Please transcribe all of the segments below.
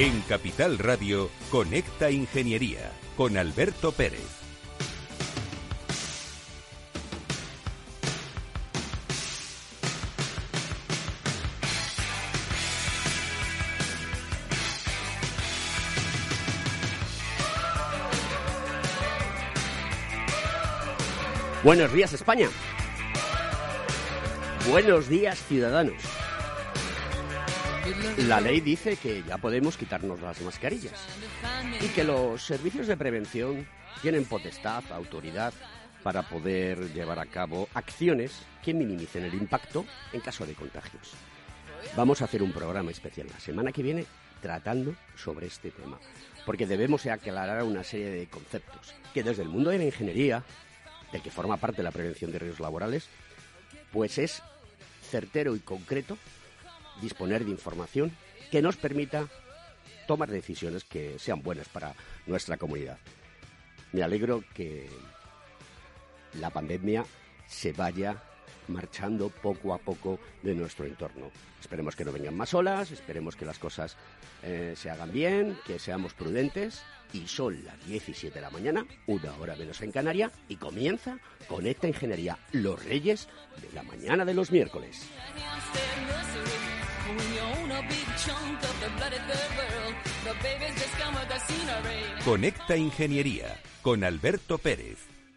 En Capital Radio, Conecta Ingeniería con Alberto Pérez. Buenos días, España. Buenos días, ciudadanos. La ley dice que ya podemos quitarnos las mascarillas y que los servicios de prevención tienen potestad, autoridad para poder llevar a cabo acciones que minimicen el impacto en caso de contagios. Vamos a hacer un programa especial la semana que viene tratando sobre este tema, porque debemos aclarar una serie de conceptos que desde el mundo de la ingeniería, del que forma parte la prevención de riesgos laborales, pues es certero y concreto disponer de información que nos permita tomar decisiones que sean buenas para nuestra comunidad. Me alegro que la pandemia se vaya marchando poco a poco de nuestro entorno. Esperemos que no vengan más olas, esperemos que las cosas eh, se hagan bien, que seamos prudentes. Y son las 17 de la mañana, una hora menos en Canaria, y comienza Conecta Ingeniería, los reyes de la mañana de los miércoles. Conecta Ingeniería con Alberto Pérez.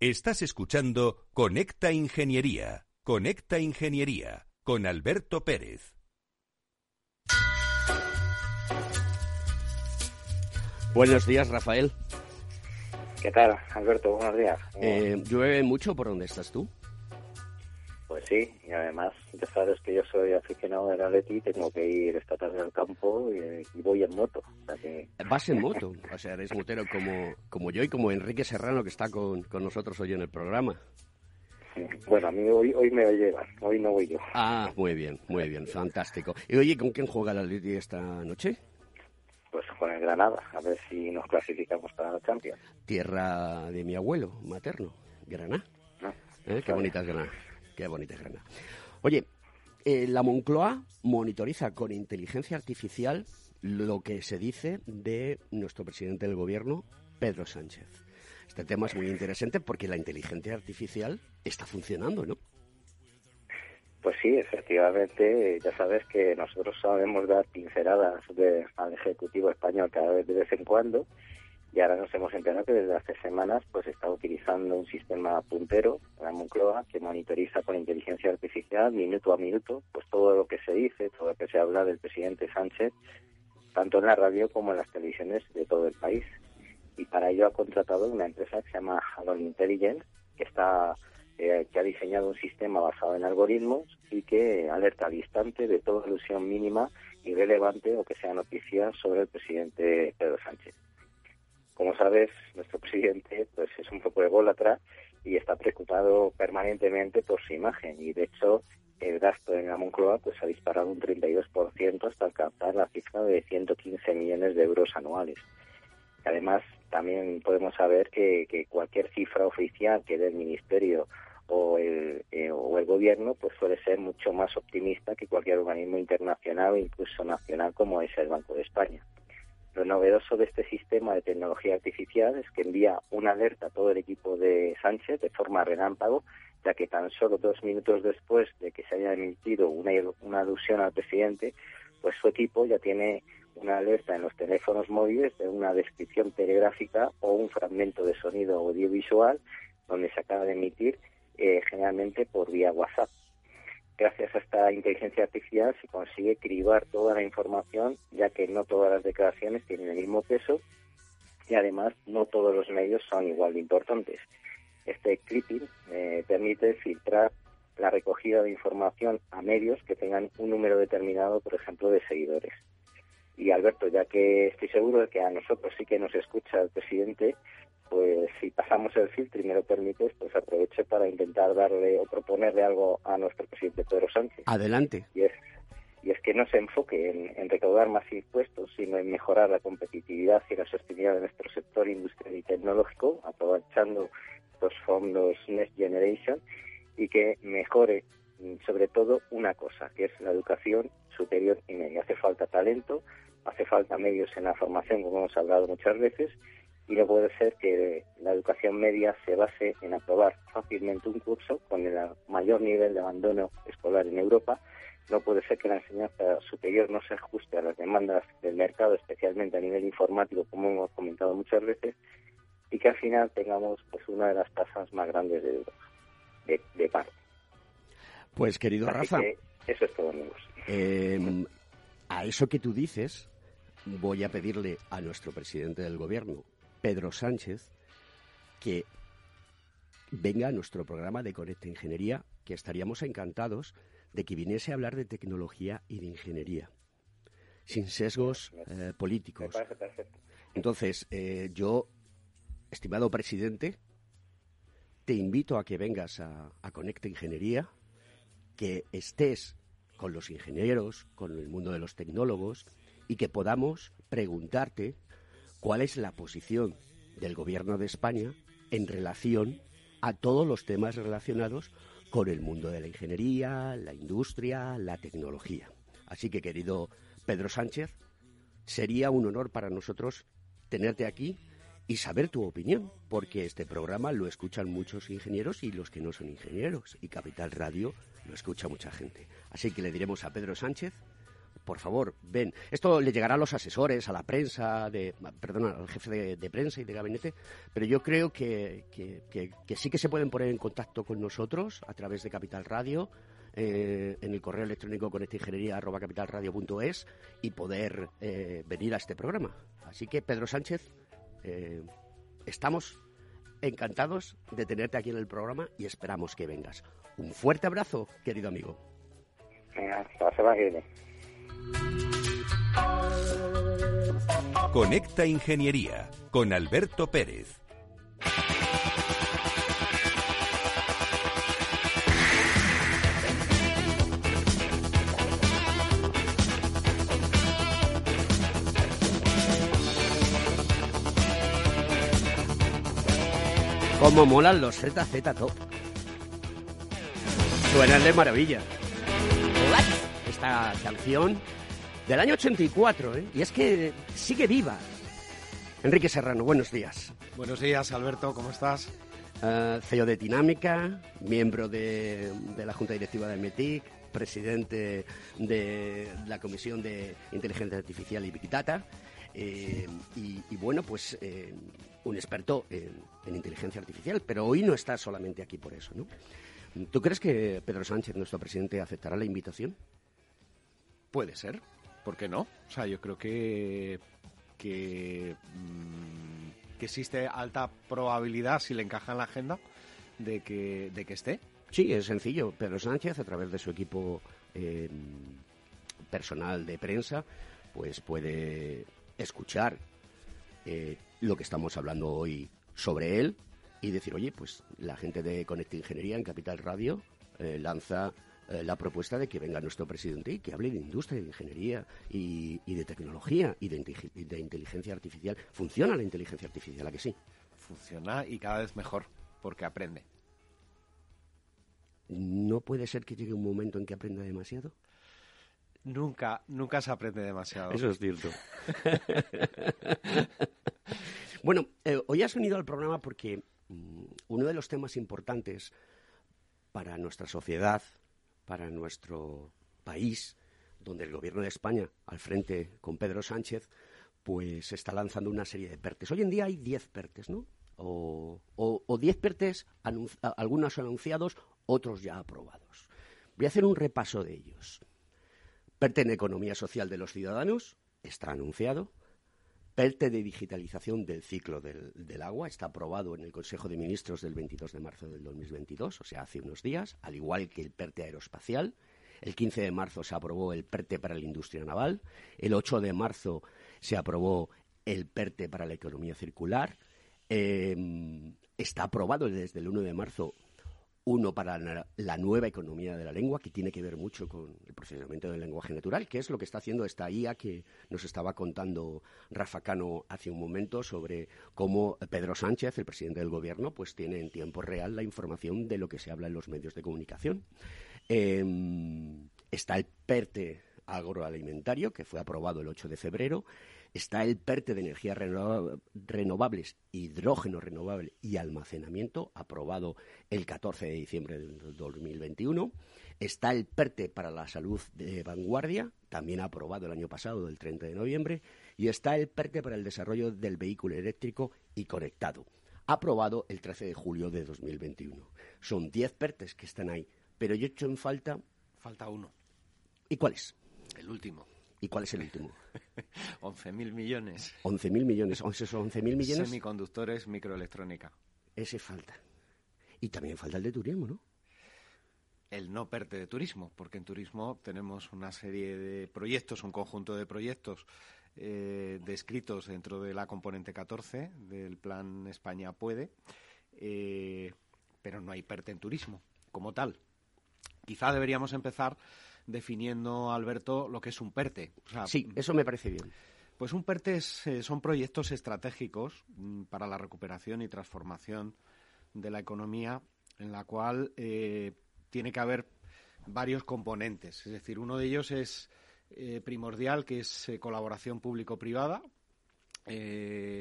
Estás escuchando Conecta Ingeniería. Conecta Ingeniería con Alberto Pérez. Buenos días, Rafael. ¿Qué tal, Alberto? Buenos días. Eh, ¿Llueve mucho por donde estás tú? Pues sí, y además ya sabes que yo soy aficionado del Atleti, tengo que ir esta tarde al campo y, y voy en moto. Que... Vas en moto, o sea, eres motero como, como yo y como Enrique Serrano que está con, con nosotros hoy en el programa. Bueno, a mí hoy, hoy me llevan, hoy no voy yo. Ah, muy bien, muy bien, fantástico. Y oye, ¿con quién juega el Atleti esta noche? Pues con el Granada, a ver si nos clasificamos para la Champions. Tierra de mi abuelo materno, Granada. Ah, ¿Eh? Qué bonita es Granada, qué bonita es Granada. Oye, eh, la Moncloa monitoriza con inteligencia artificial lo que se dice de nuestro presidente del gobierno, Pedro Sánchez. Este tema es muy interesante porque la inteligencia artificial está funcionando, ¿no? Pues sí, efectivamente, ya sabes que nosotros sabemos dar pinceladas de- al Ejecutivo español cada vez de vez en cuando y ahora nos hemos enterado que desde hace semanas pues está utilizando un sistema puntero, la Moncloa, que monitoriza con inteligencia artificial minuto a minuto pues todo lo que se dice, todo lo que se habla del presidente Sánchez, tanto en la radio como en las televisiones de todo el país. Y para ello ha contratado una empresa que se llama Hadron Intelligence, que está eh, que ha diseñado un sistema basado en algoritmos y que alerta al instante de toda alusión mínima y relevante o que sea noticia sobre el presidente Pedro Sánchez. Como sabes, nuestro presidente pues es un poco ególatra y está preocupado permanentemente por su imagen y de hecho el gasto en la Moncloa pues ha disparado un 32% hasta alcanzar la cifra de 115 millones de euros anuales. Además, también podemos saber que, que cualquier cifra oficial que dé el Ministerio o el, eh, o el gobierno pues suele ser mucho más optimista que cualquier organismo internacional o incluso nacional como es el Banco de España. Lo novedoso de este sistema de tecnología artificial es que envía una alerta a todo el equipo de Sánchez de forma relámpago, ya que tan solo dos minutos después de que se haya emitido una, alusión al presidente, pues su equipo ya tiene una alerta en los teléfonos móviles de una descripción telegráfica o un fragmento de sonido audiovisual donde se acaba de emitir eh, generalmente por vía WhatsApp. Gracias a esta inteligencia artificial se consigue cribar toda la información, ya que no todas las declaraciones tienen el mismo peso y además no todos los medios son igual de importantes. Este clipping eh, permite filtrar la recogida de información a medios que tengan un número determinado, por ejemplo, de seguidores. Y Alberto, ya que estoy seguro de que a nosotros sí que nos escucha el presidente, pues si pasamos el filtro y me lo permites, pues aprovecho para intentar darle o proponerle algo a nuestro presidente Pedro Sánchez. Adelante. Y es, y es que no se enfoque en, recaudar más impuestos, sino en mejorar la competitividad y la sostenibilidad de nuestro sector industrial y tecnológico, aprovechando los fondos Next Generation, y que mejore mm, sobre todo una cosa, que es la educación superior y media. Hace falta talento, hace falta medios en la formación, como hemos hablado muchas veces, y no puede ser que la educación media se base en aprobar fácilmente un curso con el mayor nivel de abandono escolar en Europa. No puede ser que la enseñanza superior no se ajuste a las demandas del mercado, especialmente a nivel informático, como hemos comentado muchas veces, y que al final tengamos pues una de las tasas más grandes de Europa, de, de paro. Pues querido Rafa, eso es todo, amigos. Em, a eso que tú dices, voy a pedirle a nuestro presidente del gobierno, Pedro Sánchez que venga a nuestro programa de Conecta Ingeniería, que estaríamos encantados de que viniese a hablar de tecnología y de ingeniería, sin sesgos eh, políticos. Entonces, eh, yo, estimado presidente, te invito a que vengas a, a Conecta Ingeniería, que estés con los ingenieros, con el mundo de los tecnólogos y que podamos preguntarte cuál es la posición del Gobierno de España en relación a todos los temas relacionados con el mundo de la ingeniería, la industria, la tecnología. Así que, querido Pedro Sánchez, sería un honor para nosotros tenerte aquí y saber tu opinión, porque este programa lo escuchan muchos ingenieros y los que no son ingenieros, y Capital Radio lo escucha mucha gente. Así que le diremos a Pedro Sánchez por favor, ven. Esto le llegará a los asesores, a la prensa, de, perdón, al jefe de, prensa y de gabinete, pero yo creo que, sí que se pueden poner en contacto con nosotros a través de Capital Radio, eh, en el correo electrónico con y poder eh, venir a este programa. Así que, Pedro Sánchez, eh, estamos encantados de tenerte aquí en el programa y esperamos que vengas. Un fuerte abrazo, querido amigo. hasta la semana que. Conecta Ingeniería con Alberto Pérez. Como molan los ZZ Top. Suenan de maravilla. Esta canción del año 84, ¿eh? y es que sigue viva. Enrique Serrano, buenos días. Buenos días, Alberto, ¿cómo estás? Uh, CEO de Dinámica, miembro de, la Junta Directiva de METIC, presidente de la Comisión de Inteligencia Artificial y Big Data, eh, y, bueno, pues eh, un experto en, en, inteligencia artificial, pero hoy no está solamente aquí por eso, ¿no? ¿Tú crees que Pedro Sánchez, nuestro presidente, aceptará la invitación? Puede ser. ¿por qué no? O sea, yo creo que, que, mm, que existe alta probabilidad, si le encaja en la agenda, de que, de que esté. Sí, es sencillo. Pedro Sánchez, a través de su equipo eh, personal de prensa, pues puede escuchar eh, lo que estamos hablando hoy sobre él y decir, oye, pues la gente de Conecta Ingeniería en Capital Radio eh, lanza eh, la propuesta de que venga nuestro presidente y que hable de industria, de ingeniería y, de tecnología y de, de, inteligencia artificial. ¿Funciona la inteligencia artificial? ¿A que sí? Funciona y cada vez mejor, porque aprende. ¿no puede ser que llegue un momento en que aprenda demasiado? Nunca, nunca se aprende demasiado. Eso es cierto. bueno, eh, hoy has unido al programa porque mm, uno de los temas importantes para nuestra sociedad, para nuestro país, donde el gobierno de España, al frente con Pedro Sánchez, pues está lanzando una serie de PERTES. Hoy en día hay 10 PERTES, ¿no? O 10 PERTES, algunos anunciados, otros ya aprobados. Voy a hacer un repaso de ellos. PERTE en Economía Social de los Ciudadanos, está anunciado. PERTE de digitalización del ciclo del, agua está aprobado en el Consejo de Ministros del 22 de marzo del 2022, o sea, hace unos días, al igual que el PERTE aeroespacial. El 15 de marzo se aprobó el PERTE para la industria naval. El 8 de marzo se aprobó el PERTE para la economía circular. Em, está aprobado desde el 1 de marzo uno para la nueva economía de la lengua, que tiene que ver mucho con el procesamiento del lenguaje natural, que es lo que está haciendo esta IA que nos estaba contando Rafa Cano hace un momento sobre cómo Pedro Sánchez, el presidente del gobierno, pues tiene en tiempo real la información de lo que se habla en los medios de comunicación. Em, está el PERTE agroalimentario, que fue aprobado el 8 de febrero. Está el PERTE de energías renovables, hidrógeno renovable y almacenamiento, aprobado el 14 de diciembre del 2021. Está el PERTE para la salud de vanguardia, también aprobado el año pasado, el 30 de noviembre. Y está el PERTE para el desarrollo del vehículo eléctrico y conectado, aprobado el 13 de julio de 2021. Son 10 PERTES que están ahí, pero yo he hecho en falta... Falta uno. ¿Y cuál es? El último. ¿Y cuál es el último? 11.000 millones. 11.000 millones. ¿Esos 11.000 millones? Semiconductores, microelectrónica. Ese falta. Y también falta el de turismo, ¿no? El no PERTE de turismo, porque en turismo tenemos una serie de proyectos, un conjunto de proyectos eh, descritos dentro de la componente 14 del Plan España Puede, eh, pero no hay PERTE en turismo como tal. Quizá deberíamos empezar definiendo, Alberto, lo que es un PERTE. sí, eso me parece bien. Pues un PERTE eh, son proyectos estratégicos mm, para la recuperación y transformación de la economía, en la cual eh, tiene que haber varios componentes. Es decir, uno de ellos es eh, primordial, que es colaboración público-privada.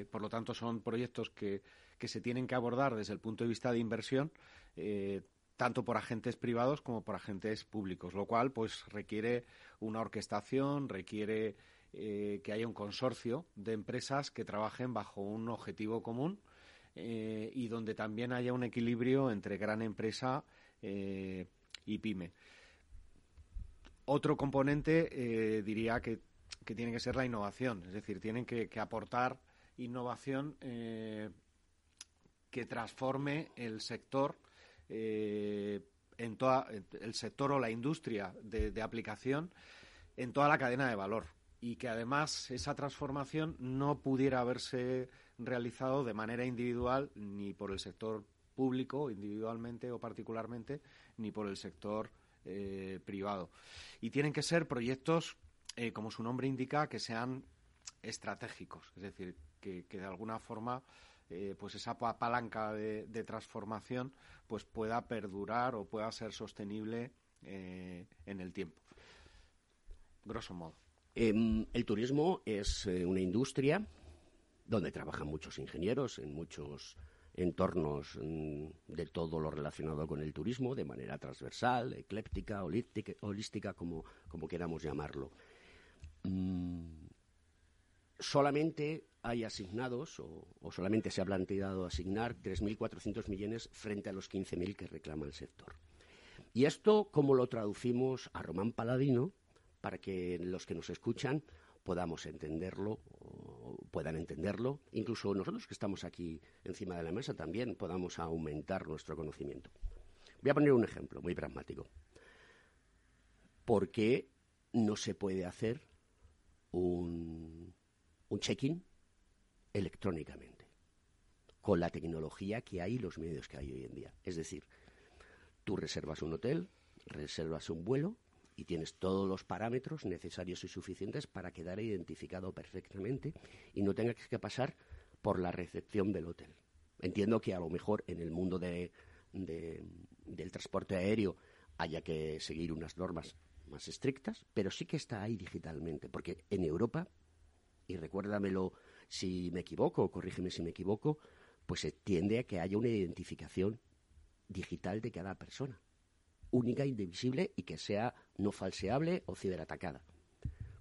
por lo tanto, son proyectos que, que, se tienen que abordar desde el punto de vista de inversión tanto por agentes privados como por agentes públicos, lo cual pues requiere una orquestación, requiere eh, que haya un consorcio de empresas que trabajen bajo un objetivo común eh, y donde también haya un equilibrio entre gran empresa eh, y pyme. Otro componente diría que, tiene que ser la innovación, es decir, tienen que, que aportar innovación que transforme el sector eh, en todo el sector o la industria de, aplicación en toda la cadena de valor. Y que además esa transformación no pudiera haberse realizado de manera individual ni por el sector público individualmente o particularmente ni por el sector eh, privado. Y tienen que ser proyectos eh, como su nombre indica que sean estratégicos. Es decir que de alguna forma eh, pues esa palanca de, transformación pues pueda perdurar o pueda ser sostenible eh, en el tiempo. Grosso modo. Em, el turismo es eh, una industria donde trabajan muchos ingenieros en muchos entornos mm, de todo lo relacionado con el turismo, de manera transversal, ecléptica, holística, como, queramos llamarlo. Mm, solamente hay asignados, o, solamente se ha planteado asignar 3.400 millones frente a los 15.000 que reclama el sector. Y esto, ¿cómo lo traducimos a Román Paladino para que los que nos escuchan podamos entenderlo, o puedan entenderlo, incluso nosotros que estamos aquí encima de la mesa también podamos aumentar nuestro conocimiento? Voy a poner un ejemplo muy pragmático. ¿Por qué no se puede hacer un, un check-in electrónicamente, con la tecnología que hay y los medios que hay hoy en día. Es decir, tú reservas un hotel, reservas un vuelo y tienes todos los parámetros necesarios y suficientes para quedar identificado perfectamente y no tengas que pasar por la recepción del hotel. Entiendo que a lo mejor en el mundo de, del transporte aéreo haya que seguir unas normas más estrictas, pero sí que está ahí digitalmente, porque en Europa, y recuérdamelo si me equivoco, corrígeme si me equivoco, pues se tiende a que haya una identificación digital de cada persona, única, indivisible y que sea no falseable o ciberatacada.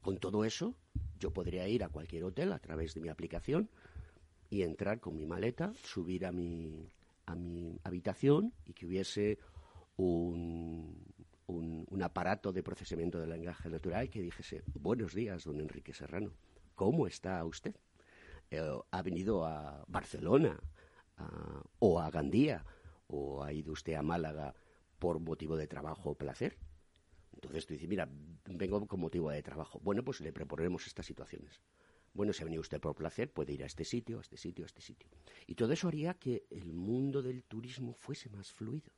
Con todo eso, yo podría ir a cualquier hotel a través de mi aplicación y entrar con mi maleta, subir a mi, a mi habitación y que hubiese un, un, aparato de procesamiento del lenguaje natural que dijese, buenos días, don Enrique Serrano, ¿cómo está usted? Eh, ¿Ha venido a Barcelona o a Gandía o ha ido usted a Málaga por motivo de trabajo o placer? Entonces tú dices, mira, vengo con motivo de trabajo. Bueno, pues le proponemos estas situaciones. Bueno, si ha venido usted por placer, puede ir a este sitio, a este sitio, a este sitio. Y todo eso haría que el mundo del turismo fuese más fluido.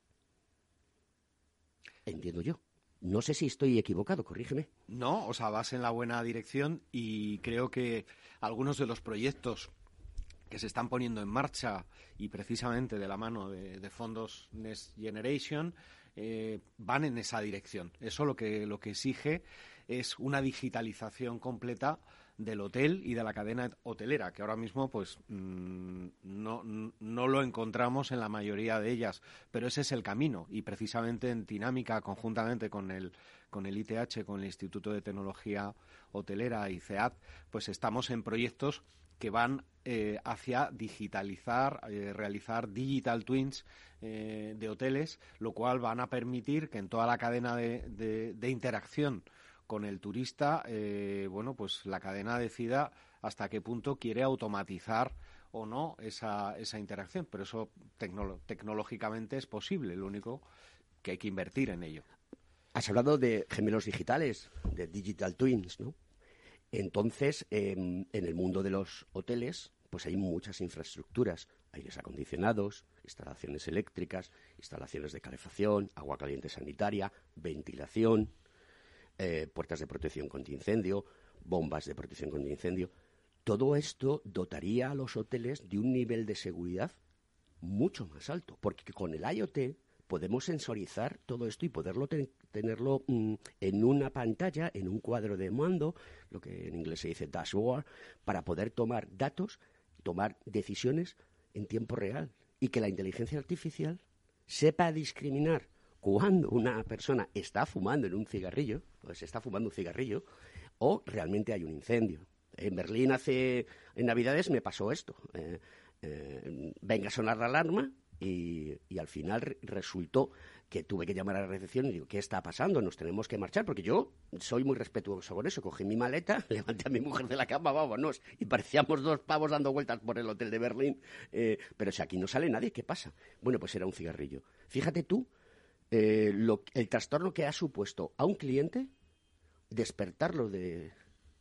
Entiendo yo. No sé si estoy equivocado, corrígeme. No, o sea, vas en la buena dirección y creo que algunos de los proyectos que se están poniendo en marcha y precisamente de la mano de, fondos Next Generation eh, van en esa dirección. Eso lo que, lo que exige es una digitalización completa del hotel y de la cadena hotelera, que ahora mismo pues mm, no, no, lo encontramos en la mayoría de ellas, pero ese es el camino. Y precisamente en dinámica conjuntamente con el con el ITH, con el Instituto de Tecnología Hotelera y CEAT, pues estamos en proyectos que van eh, hacia digitalizar, eh, realizar digital twins eh, de hoteles, lo cual van a permitir que en toda la cadena de, de interacción con el turista, bueno, pues la cadena decida hasta qué punto quiere automatizar o no esa, esa interacción. Pero eso tecnológicamente es posible, lo único que hay que invertir en ello. Has hablado de gemelos digitales, de digital twins, ¿no? Entonces, em, en el mundo de los hoteles, pues hay muchas infraestructuras, aires acondicionados, instalaciones eléctricas, instalaciones de calefacción, agua caliente sanitaria, ventilación, eh, puertas de protección contra incendio, bombas de protección contra incendio. Todo esto dotaría a los hoteles de un nivel de seguridad mucho más alto, porque con el IoT podemos sensorizar todo esto y poderlo tenerlo mm, en una pantalla, en un cuadro de mando, lo que en inglés se dice dashboard, para poder tomar datos, tomar decisiones en tiempo real y que la inteligencia artificial sepa discriminar cuando una persona está fumando en un cigarrillo, o se está fumando un cigarrillo, o realmente hay un incendio. En Berlín hace, en Navidades me pasó esto. Eh, eh, venga a sonar la alarma, y, al final resultó que tuve que llamar a la recepción y digo, ¿qué está pasando? Nos tenemos que marchar, porque yo soy muy respetuoso con eso. Cogí mi maleta, levanté a mi mujer de la cama, vámonos. Y parecíamos dos pavos dando vueltas por el hotel de Berlín. Eh, pero si aquí no sale nadie, ¿qué pasa? Bueno, pues era un cigarrillo. Fíjate tú eh, el trastorno que ha supuesto a un cliente despertarlo de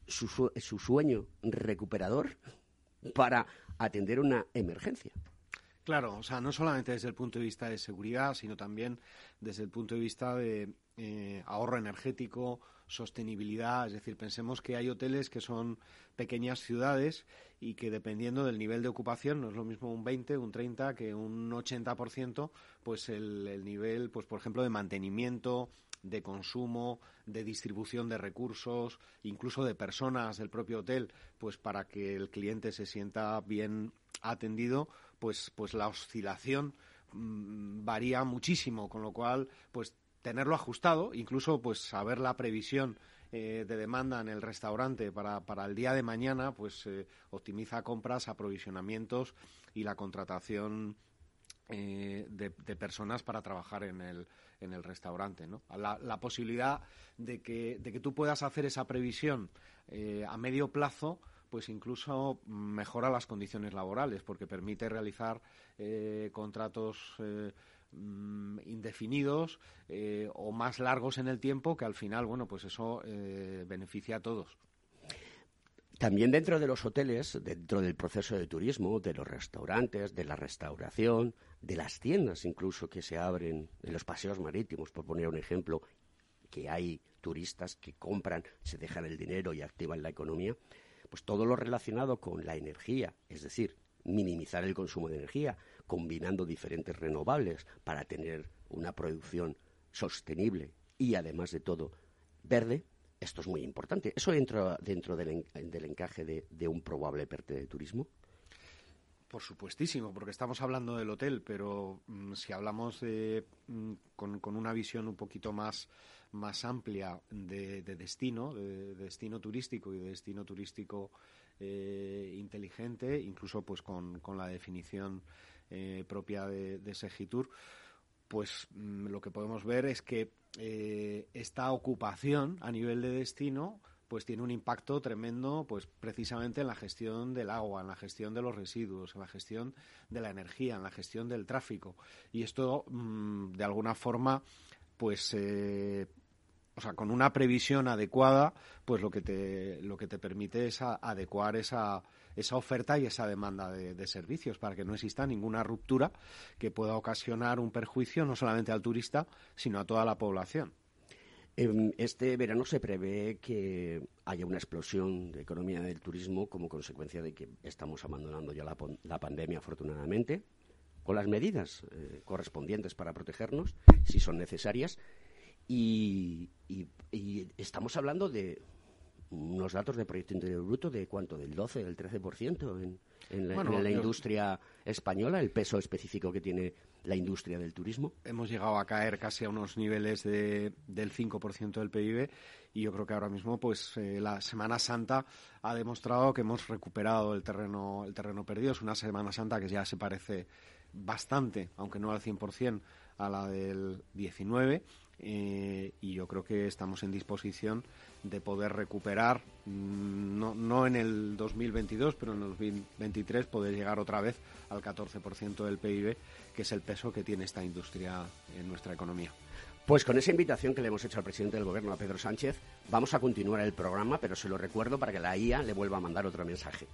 su, su sueño recuperador para atender una emergencia. Claro, o sea, no solamente desde el punto de vista de seguridad, sino también desde el punto de vista de eh, ahorro energético, sostenibilidad. Es decir, pensemos que hay hoteles que son pequeñas ciudades y que dependiendo del nivel de ocupación, no es lo mismo un 20, un 30 que un 80%, pues el, el nivel, pues por ejemplo, de mantenimiento, de consumo, de distribución de recursos, incluso de personas del propio hotel, pues para que el cliente se sienta bien atendido, pues, pues la oscilación mm, varía muchísimo, con lo cual, pues tenerlo ajustado, incluso pues saber la previsión eh, de demanda en el restaurante para, para el día de mañana, pues eh, optimiza compras, aprovisionamientos y la contratación eh, de, personas para trabajar en el, en el restaurante. ¿no? La, la posibilidad de que, de que tú puedas hacer esa previsión a medio plazo pues incluso mejora las condiciones laborales porque permite realizar eh, contratos eh, mm, indefinidos eh, o más largos en el tiempo que al final, bueno, pues eso beneficia a todos. También dentro de los hoteles, dentro del proceso de turismo, de los restaurantes, de la restauración, de las tiendas incluso que se abren en los paseos marítimos, por poner un ejemplo, que hay turistas que compran, se dejan el dinero y activan la economía, pues todo lo relacionado con la energía, es decir, minimizar el consumo de energía, combinando diferentes renovables para tener una producción sostenible y, además de todo, verde, esto es muy importante. ¿Eso entra dentro del, encaje de, un probable PERTE de turismo? Por supuestísimo, porque estamos hablando del hotel, pero mm, si hablamos de, mm, con, una visión un poquito más, más amplia de, destino, de, destino turístico y de destino turístico eh, inteligente, incluso pues con, con la definición eh, propia de, de Segitur, pues mm, lo que podemos ver es que eh, esta ocupación a nivel de destino pues tiene un impacto tremendo pues precisamente en la gestión del agua, en la gestión de los residuos, en la gestión de la energía, en la gestión del tráfico. Y esto mm, de alguna forma pues eh, o sea, con una previsión adecuada, pues lo que te, lo que te permite es adecuar esa, esa oferta y esa demanda de, servicios para que no exista ninguna ruptura que pueda ocasionar un perjuicio no solamente al turista, sino a toda la población. Este verano se prevé que haya una explosión de economía del turismo como consecuencia de que estamos abandonando ya la, pandemia, afortunadamente, con las medidas eh, correspondientes para protegernos, si son necesarias, y, estamos hablando de unos datos de Proyecto Interior Bruto de cuánto, del 12, del 13% en, en la, en la industria española, el peso específico que tiene la industria del turismo. Hemos llegado a caer casi a unos niveles de, del 5% del PIB y yo creo que ahora mismo pues eh, la Semana Santa ha demostrado que hemos recuperado el terreno, el terreno perdido. Es una Semana Santa que ya se parece bastante, aunque no al 100%, a la del 19 eh, y yo creo que estamos en disposición de poder recuperar, mm, no, no en el 2022, pero en el 2023 poder llegar otra vez al 14% del PIB, que es el peso que tiene esta industria en nuestra economía. Pues con esa invitación que le hemos hecho al presidente del gobierno, a Pedro Sánchez, vamos a continuar el programa, pero se lo recuerdo para que la IA le vuelva a mandar otro mensaje.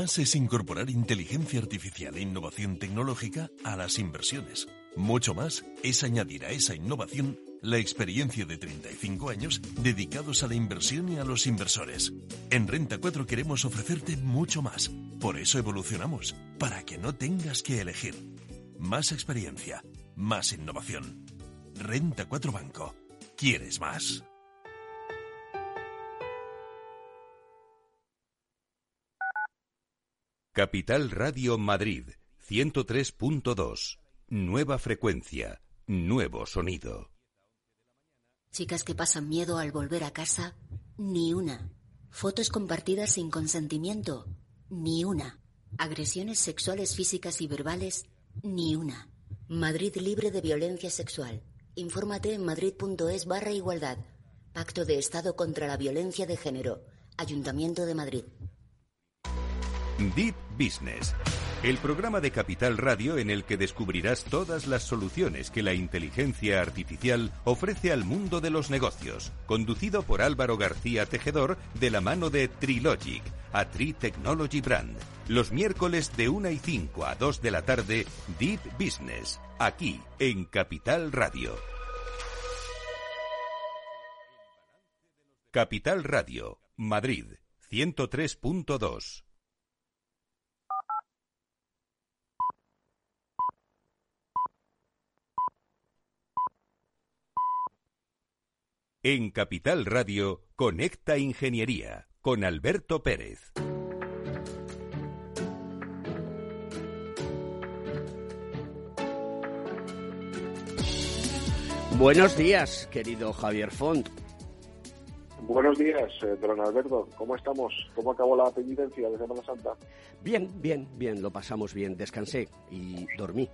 Más es incorporar inteligencia artificial e innovación tecnológica a las inversiones. Mucho más es añadir a esa innovación la experiencia de 35 años dedicados a la inversión y a los inversores. En Renta 4 queremos ofrecerte mucho más. Por eso evolucionamos, para que no tengas que elegir. Más experiencia, más innovación. Renta 4 Banco. ¿Quieres más? Capital Radio Madrid 103.2. Nueva frecuencia, nuevo sonido. Chicas que pasan miedo al volver a casa, ni una. Fotos compartidas sin consentimiento, ni una. Agresiones sexuales físicas y verbales, ni una. Madrid libre de violencia sexual. Infórmate en madrid.es barra igualdad. Pacto de Estado contra la Violencia de Género. Ayuntamiento de Madrid. Deep Business, el programa de Capital Radio en el que descubrirás todas las soluciones que la inteligencia artificial ofrece al mundo de los negocios, conducido por Álvaro García Tejedor de la mano de Trilogic, a Tri Technology Brand. Los miércoles de 1 y 5 a 2 de la tarde, Deep Business, aquí en Capital Radio. Capital Radio, Madrid, 103.2. En Capital Radio, Conecta Ingeniería con Alberto Pérez. Buenos días, querido Javier Font. Buenos días, eh, don Alberto. ¿Cómo estamos? ¿Cómo acabó la penitencia de Semana Santa? Bien, bien, bien, lo pasamos bien. Descansé y dormí,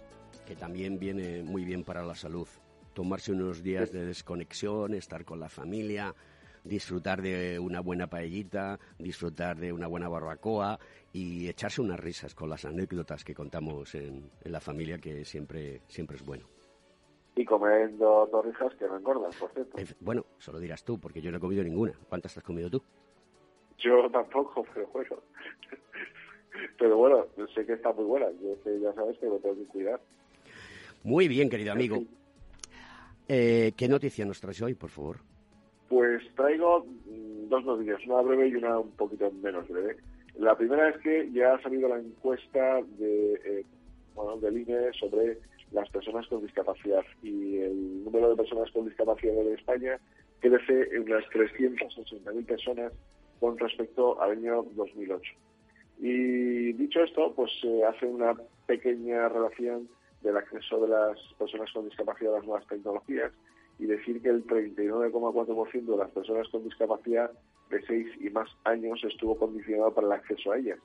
que también viene muy bien para la salud tomarse unos días de desconexión, estar con la familia, disfrutar de una buena paellita, disfrutar de una buena barbacoa y echarse unas risas con las anécdotas que contamos en, la familia, que siempre, siempre es bueno. y comiendo torrijas que no engordan, por cierto. bueno, solo dirás tú, porque yo no he comido ninguna. ¿Cuántas has comido tú? Yo tampoco, pero bueno. pero bueno, sé que está muy buena. Yo sé, ya sabes que lo tengo que cuidar. Muy bien, querido amigo. Eh, ¿Qué noticia nos traes hoy, por favor? Pues traigo mm, dos noticias, una breve y una un poquito menos breve. La primera es que ya ha salido la encuesta de, eh, bueno, del INE sobre las personas con discapacidad y el número de personas con discapacidad en España crece en unas 380.000 personas con respecto al año 2008. Y dicho esto, pues se hace una pequeña relación del acceso de las personas con discapacidad a las nuevas tecnologías y decir que el 39,4% de las personas con discapacidad de 6 y más años estuvo condicionado para el acceso a ellas.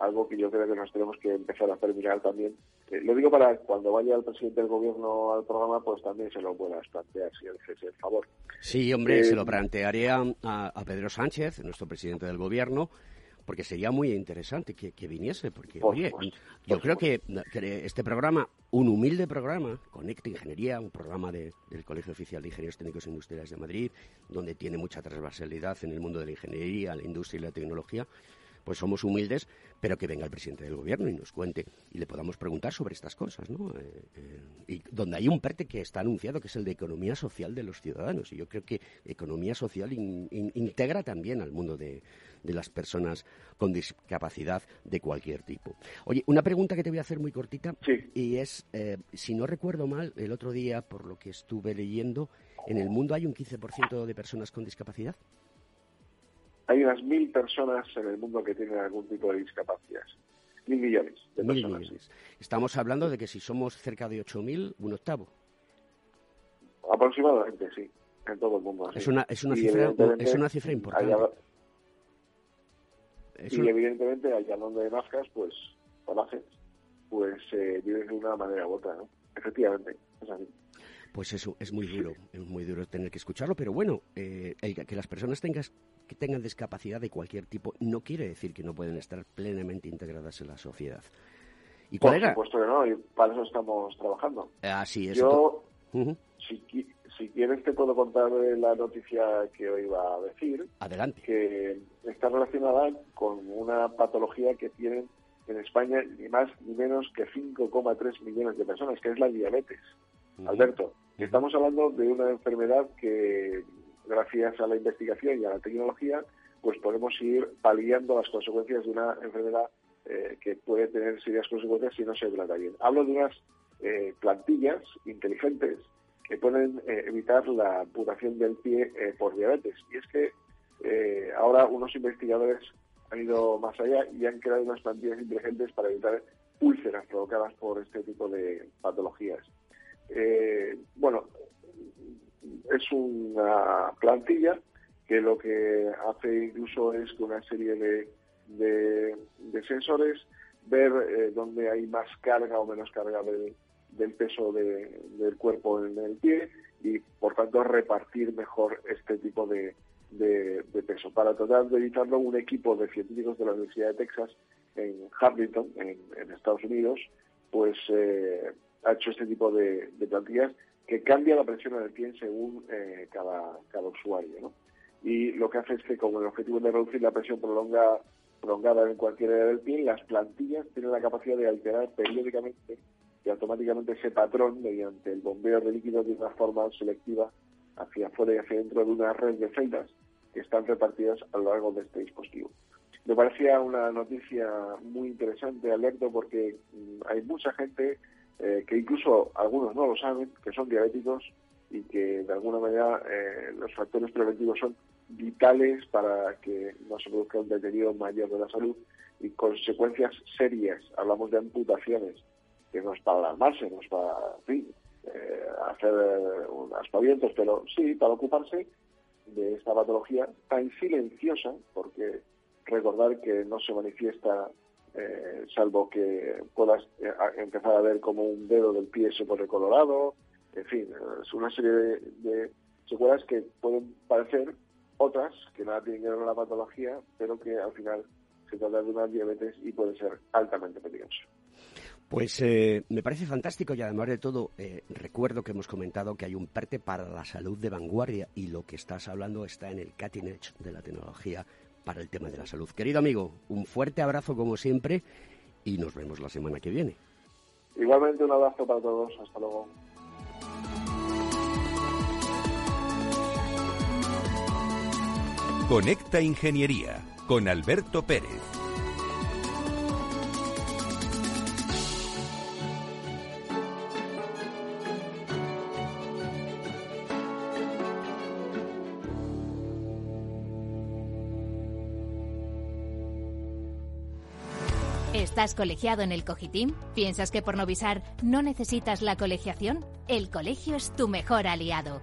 Algo que yo creo que nos tenemos que empezar a terminar también. Eh, lo digo para cuando vaya el presidente del gobierno al programa, pues también se lo puedas plantear, si él el favor. Sí, hombre, se lo eh, plantearía a Pedro Sánchez, nuestro presidente del gobierno, porque sería muy interesante que, viniese, porque, oye, yo creo que, este programa, un humilde programa, Conecta Ingeniería, un programa del Colegio Oficial de Ingenieros Técnicos e Industriales de Madrid, donde tiene mucha transversalidad en el mundo de la ingeniería, la industria y la tecnología, pues somos humildes, pero que venga el presidente del gobierno y nos cuente y le podamos preguntar sobre estas cosas, ¿no? Eh, eh, y donde hay un PERTE que está anunciado, que es el de economía social de los ciudadanos. Y yo creo que economía social integra también al mundo de, las personas con discapacidad de cualquier tipo. Oye, una pregunta que te voy a hacer muy cortita y es, eh, si no recuerdo mal, el otro día, por lo que estuve leyendo, en el mundo hay un 15% de personas con discapacidad. Hay unas mil personas en el mundo que tienen algún tipo de discapacidad. Mil millones de personas. Estamos hablando de que si somos cerca de ocho mil, un octavo. Aproximadamente, sí. En todo el mundo. Es una, es una, cifra, es una cifra importante. y evidentemente, allá donde nazcas, pues, o naces, pues eh, vives de una manera u otra, ¿no? Efectivamente, es así. Pues eso, es muy duro, es muy duro tener que escucharlo, pero bueno, eh, que las personas tengas que tengan discapacidad de cualquier tipo no quiere decir que no pueden estar plenamente integradas en la sociedad. ¿Y Por supuesto que no, y para eso estamos trabajando. Así es. Yo, si, si quieres, te puedo contar la noticia que hoy iba a decir. Adelante. Que está relacionada con una patología que tienen en España ni más ni menos que 5,3 millones de personas, que es la diabetes. Alberto, estamos hablando de una enfermedad que gracias a la investigación y a la tecnología, pues podemos ir paliando las consecuencias de una enfermedad eh, que puede tener serias consecuencias si no se trata bien. Hablo de unas eh, plantillas inteligentes que pueden eh, evitar la amputación del pie por diabetes. Y es que ahora unos investigadores han ido más allá y han creado unas plantillas inteligentes para evitar úlceras provocadas por este tipo de patologías. Bueno, es una plantilla que lo que hace incluso es con una serie de, de, sensores ver eh, dónde hay más carga o menos carga del, peso del cuerpo en el pie y por tanto repartir mejor este tipo de, peso. Para tratar de evitarlo, un equipo de científicos de la Universidad de Texas en Harlington, en, Estados Unidos, pues eh, ha hecho este tipo de, plantillas que cambia la presión en el pie según eh, cada, cada usuario. ¿no? Y lo que hace es que, como el objetivo de reducir la presión prolonga, prolongada en cualquier área del pie, las plantillas tienen la capacidad de alterar periódicamente y automáticamente ese patrón mediante el bombeo de líquidos de una forma selectiva hacia afuera y hacia dentro de una red de celdas que están repartidas a lo largo de este dispositivo. Me parecía una noticia muy interesante, Alberto, porque mm, hay mucha gente eh, que incluso algunos no lo saben, que son diabéticos y que de alguna manera eh, los factores preventivos son vitales para que no se produzca un deterioro mayor de la salud y consecuencias serias. Hablamos de amputaciones, que no es para alarmarse, no es para eh, hacer un aspavientos, pero sí para ocuparse de esta patología tan silenciosa, porque recordar que no se manifiesta eh, salvo que puedas eh, empezar a ver como un dedo del pie se pone colorado, en fin, es una serie de, secuelas que pueden parecer otras que nada tienen que ver con la patología, pero que al final se trata de una diabetes y puede ser altamente peligroso. Pues eh, me parece fantástico y además de todo eh, recuerdo que hemos comentado que hay un PERTE para la salud de vanguardia y lo que estás hablando está en el cutting edge de la tecnología para el tema de la salud. Querido amigo, un fuerte abrazo como siempre y nos vemos la semana que viene. Igualmente un abrazo para todos. Hasta luego. Conecta Ingeniería con Alberto Pérez. ¿Estás colegiado en el Cogitim? ¿Piensas que por Novisar no necesitas la colegiación? El colegio es tu mejor aliado.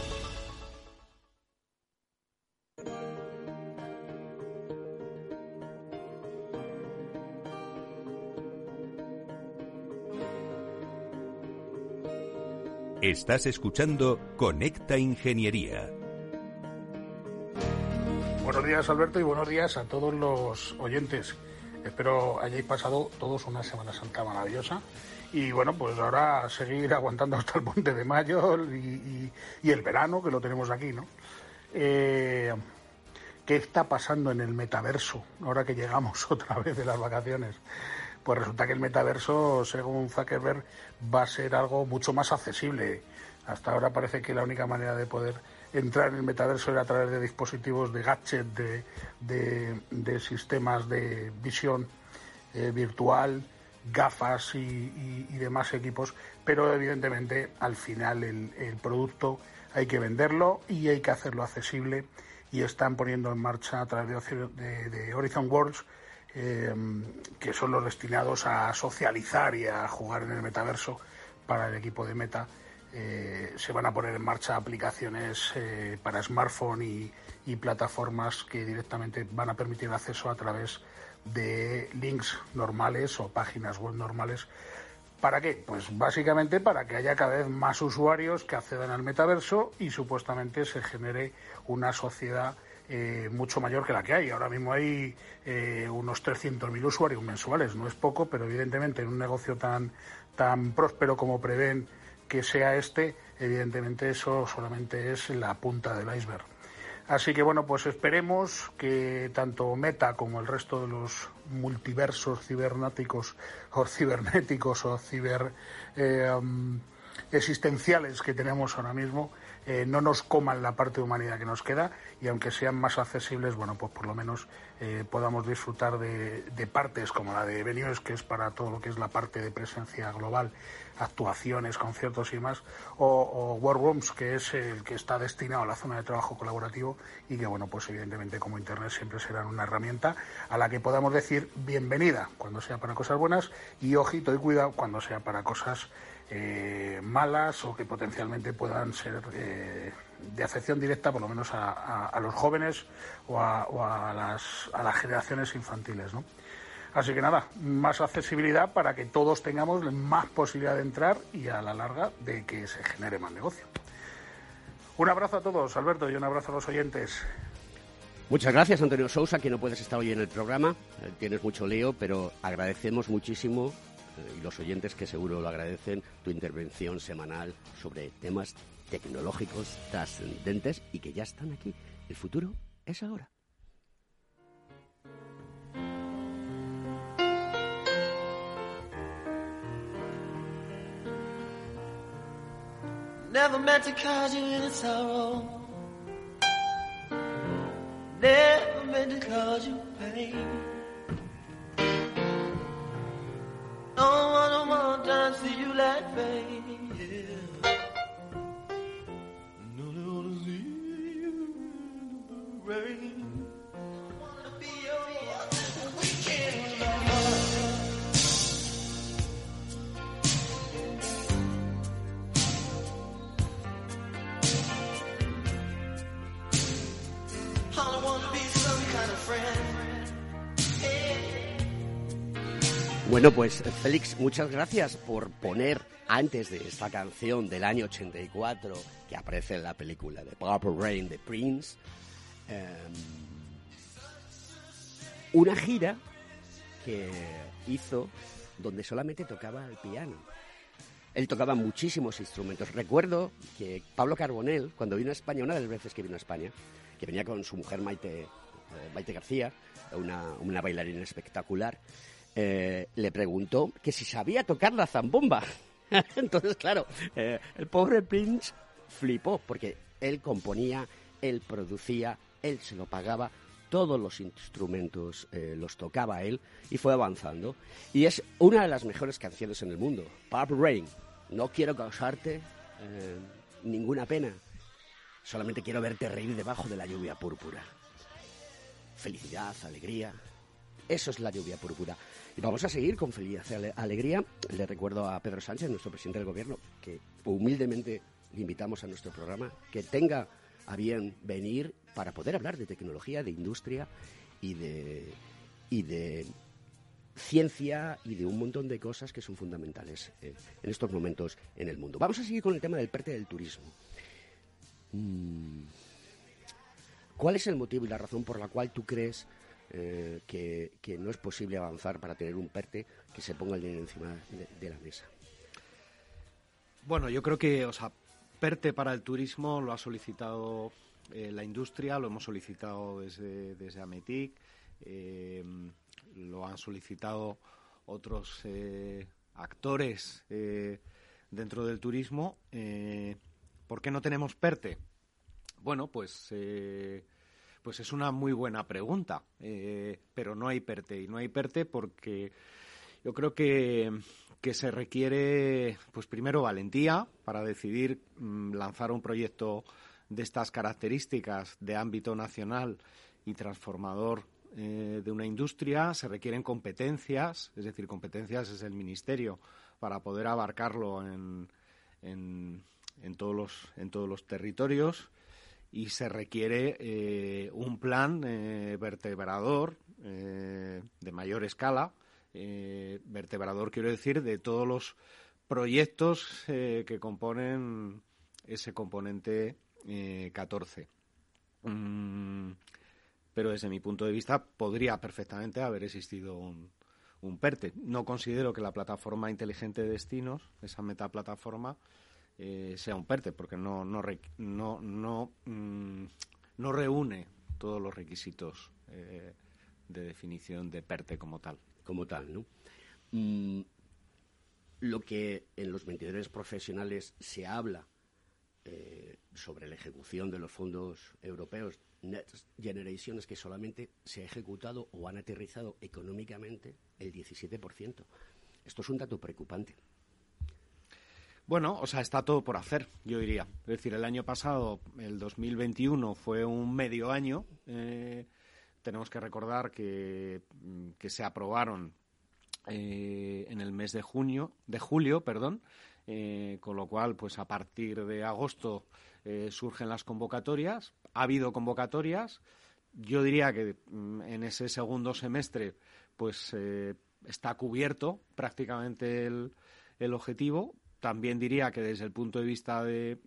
Estás escuchando Conecta Ingeniería. Buenos días Alberto y buenos días a todos los oyentes. Espero hayáis pasado todos una Semana Santa maravillosa y bueno, pues ahora seguir aguantando hasta el puente de mayo y, el verano, que lo tenemos aquí, ¿no? Eh, ¿Qué está pasando en el metaverso ahora que llegamos otra vez de las vacaciones? Pues resulta que el metaverso, según Zuckerberg, va a ser algo mucho más accesible. Hasta ahora parece que la única manera de poder entrar en el metaverso era a través de dispositivos de gadget, de, sistemas de visión eh, virtual, gafas y, demás equipos, pero evidentemente al final el, producto hay que venderlo y hay que hacerlo accesible y están poniendo en marcha a través de, Horizon Worlds eh, que son los destinados a socializar y a jugar en el metaverso para el equipo de Meta eh, se van a poner en marcha aplicaciones eh, para smartphone y, plataformas que directamente van a permitir acceso a través de links normales o páginas web normales. ¿Para qué? Pues básicamente para que haya cada vez más usuarios que accedan al metaverso y supuestamente se genere una sociedad eh, mucho mayor que la que hay. Ahora mismo hay unos 300.000 usuarios mensuales, no es poco, pero evidentemente en un negocio tan, tan próspero como prevén que sea este, evidentemente eso solamente es la punta del iceberg. Así que bueno, pues esperemos que tanto Meta como el resto de los multiversos cibernáticos o cibernéticos o ciber eh, um, existenciales que tenemos ahora mismo eh, no nos coman la parte de humanidad que nos queda y aunque sean más accesibles, bueno, pues por lo menos eh, podamos disfrutar de, partes como la de Benius, que es para todo lo que es la parte de presencia global, actuaciones, conciertos y más, o, o War Rooms, que es el que está destinado a la zona de trabajo colaborativo y que, bueno, pues evidentemente como Internet siempre será una herramienta a la que podamos decir bienvenida cuando sea para cosas buenas y ojito y cuidado cuando sea para cosas eh, malas o que potencialmente puedan ser eh, de afección directa, por lo menos a, los jóvenes o, a, las, a las generaciones infantiles. ¿no? Así que nada, más accesibilidad para que todos tengamos más posibilidad de entrar y a la larga de que se genere más negocio. Un abrazo a todos, Alberto, y un abrazo a los oyentes. Muchas gracias, Antonio Sousa, que no puedes estar hoy en el programa. Eh, tienes mucho lío, pero agradecemos muchísimo y los oyentes que seguro lo agradecen, tu intervención semanal sobre temas tecnológicos trascendentes y que ya están aquí. El futuro es ahora. Never meant to cause you any sorrow. Never meant to cause you pain. Don't wanna more time see you like fame. Yeah. Wanna see you rain. Bueno, pues Félix, muchas gracias por poner antes de esta canción del año 84 que aparece en la película de Purple Rain de Prince, em, una gira que hizo donde solamente tocaba el piano. Él tocaba muchísimos instrumentos. Recuerdo que Pablo Carbonell, cuando vino a España, una de las veces que vino a España, que venía con su mujer Maite, eh, Maite García, una, una bailarina espectacular, eh, le preguntó que si sabía tocar la zambomba. Entonces, claro, eh, el pobre Prince flipó porque él componía, él producía, él se lo pagaba, todos los instrumentos eh, los tocaba él y fue avanzando. Y es una de las mejores canciones en el mundo, Purple Rain. No quiero causarte ninguna pena, solamente quiero verte reír debajo de la lluvia púrpura. Felicidad, alegría, eso es la lluvia púrpura. Vamos a seguir con y alegría. Le recuerdo a Pedro Sánchez, nuestro presidente del gobierno, que humildemente le invitamos a nuestro programa, que tenga a bien venir para poder hablar de tecnología, de industria y de, y de ciencia y de un montón de cosas que son fundamentales eh, en estos momentos en el mundo. Vamos a seguir con el tema del PERTE del turismo. Mm. ¿Cuál es el motivo y la razón por la cual tú crees eh, que, no es posible avanzar para tener un PERTE que se ponga el dinero encima de, la mesa. Bueno, yo creo que, o sea, PERTE para el turismo lo ha solicitado eh, la industria, lo hemos solicitado desde, desde Ametic, eh, lo han solicitado otros actores dentro del turismo. ¿Por qué no tenemos PERTE? Bueno, pues pues es una muy buena pregunta, eh, pero no hay PERTE. Y no hay PERTE porque yo creo que, se requiere, pues primero, valentía para decidir mm, lanzar un proyecto de estas características de ámbito nacional y transformador eh, de una industria. Se requieren competencias, es decir, competencias es el ministerio para poder abarcarlo en, en, en todos, los, en todos los territorios y se requiere eh, un plan eh, vertebrador eh, de mayor escala. vertebrador quiero decir de todos los proyectos que componen ese componente 14. Mm, pero desde mi punto de vista podría perfectamente haber existido un, un PERTE. No considero que la plataforma inteligente de destinos, esa metaplataforma, eh, sea un PERTE, porque no, no, no, no, mm, no reúne todos los requisitos eh, de definición de PERTE como tal. Como tal, ¿no? Mm, lo que en los vendedores profesionales se habla eh, sobre la ejecución de los fondos europeos Next Generation es que solamente se ha ejecutado o han aterrizado económicamente el 17%. Esto es un dato preocupante. Bueno, o sea, está todo por hacer, yo diría. Es decir, el año pasado, el 2021, fue un medio año. Eh, tenemos que recordar que, mm, se aprobaron eh, en el mes de junio, de julio, perdón, eh, con lo cual, pues a partir de agosto surgen las convocatorias. Ha habido convocatorias. Yo diría que mm, en ese segundo semestre, pues está cubierto prácticamente el, el objetivo también diría que desde el punto de vista de,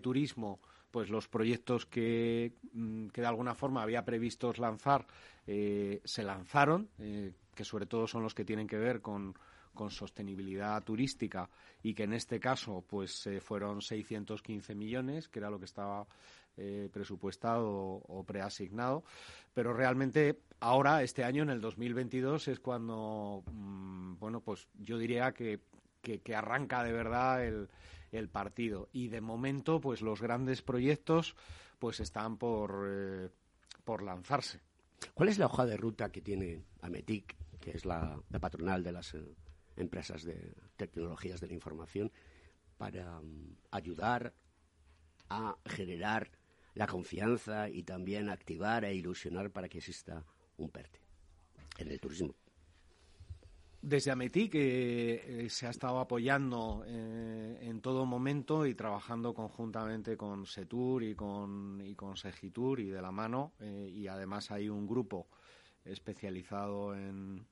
turismo, pues los proyectos que, mm, que, de alguna forma había previstos lanzar eh, se lanzaron, eh, que sobre todo son los que tienen que ver con, sostenibilidad turística y que en este caso pues eh, fueron 615 millones, que era lo que estaba presupuestado o, preasignado, pero realmente ahora, este año, en el 2022, es cuando, mm, bueno, pues yo diría que que, arranca de verdad el, el, partido. Y de momento, pues los grandes proyectos pues están por, eh, por lanzarse. ¿Cuál es la hoja de ruta que tiene Ametic, que es la, patronal de las eh, empresas de tecnologías de la información, para mm, ayudar a generar la confianza y también activar e ilusionar para que exista un PERTE en el turismo? Desde Ametí, que eh, se ha estado apoyando eh, en todo momento y trabajando conjuntamente con Setur y con, y con Segitur y de la mano, eh, y además hay un grupo especializado en,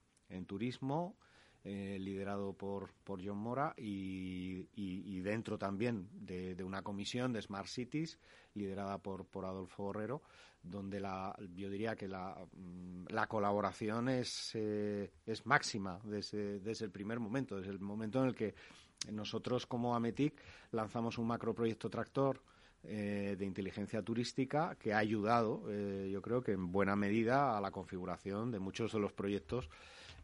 turismo eh, liderado por, por John Mora, y, dentro también de, una comisión de Smart Cities, liderada por, por Adolfo Borrero, donde la, yo diría que la, mm, la colaboración es, eh, es máxima desde, desde el primer momento, desde el momento en el que nosotros como Ametic lanzamos un macroproyecto tractor eh, de inteligencia turística que ha ayudado, eh, yo creo que en buena medida, a la configuración de muchos de los proyectos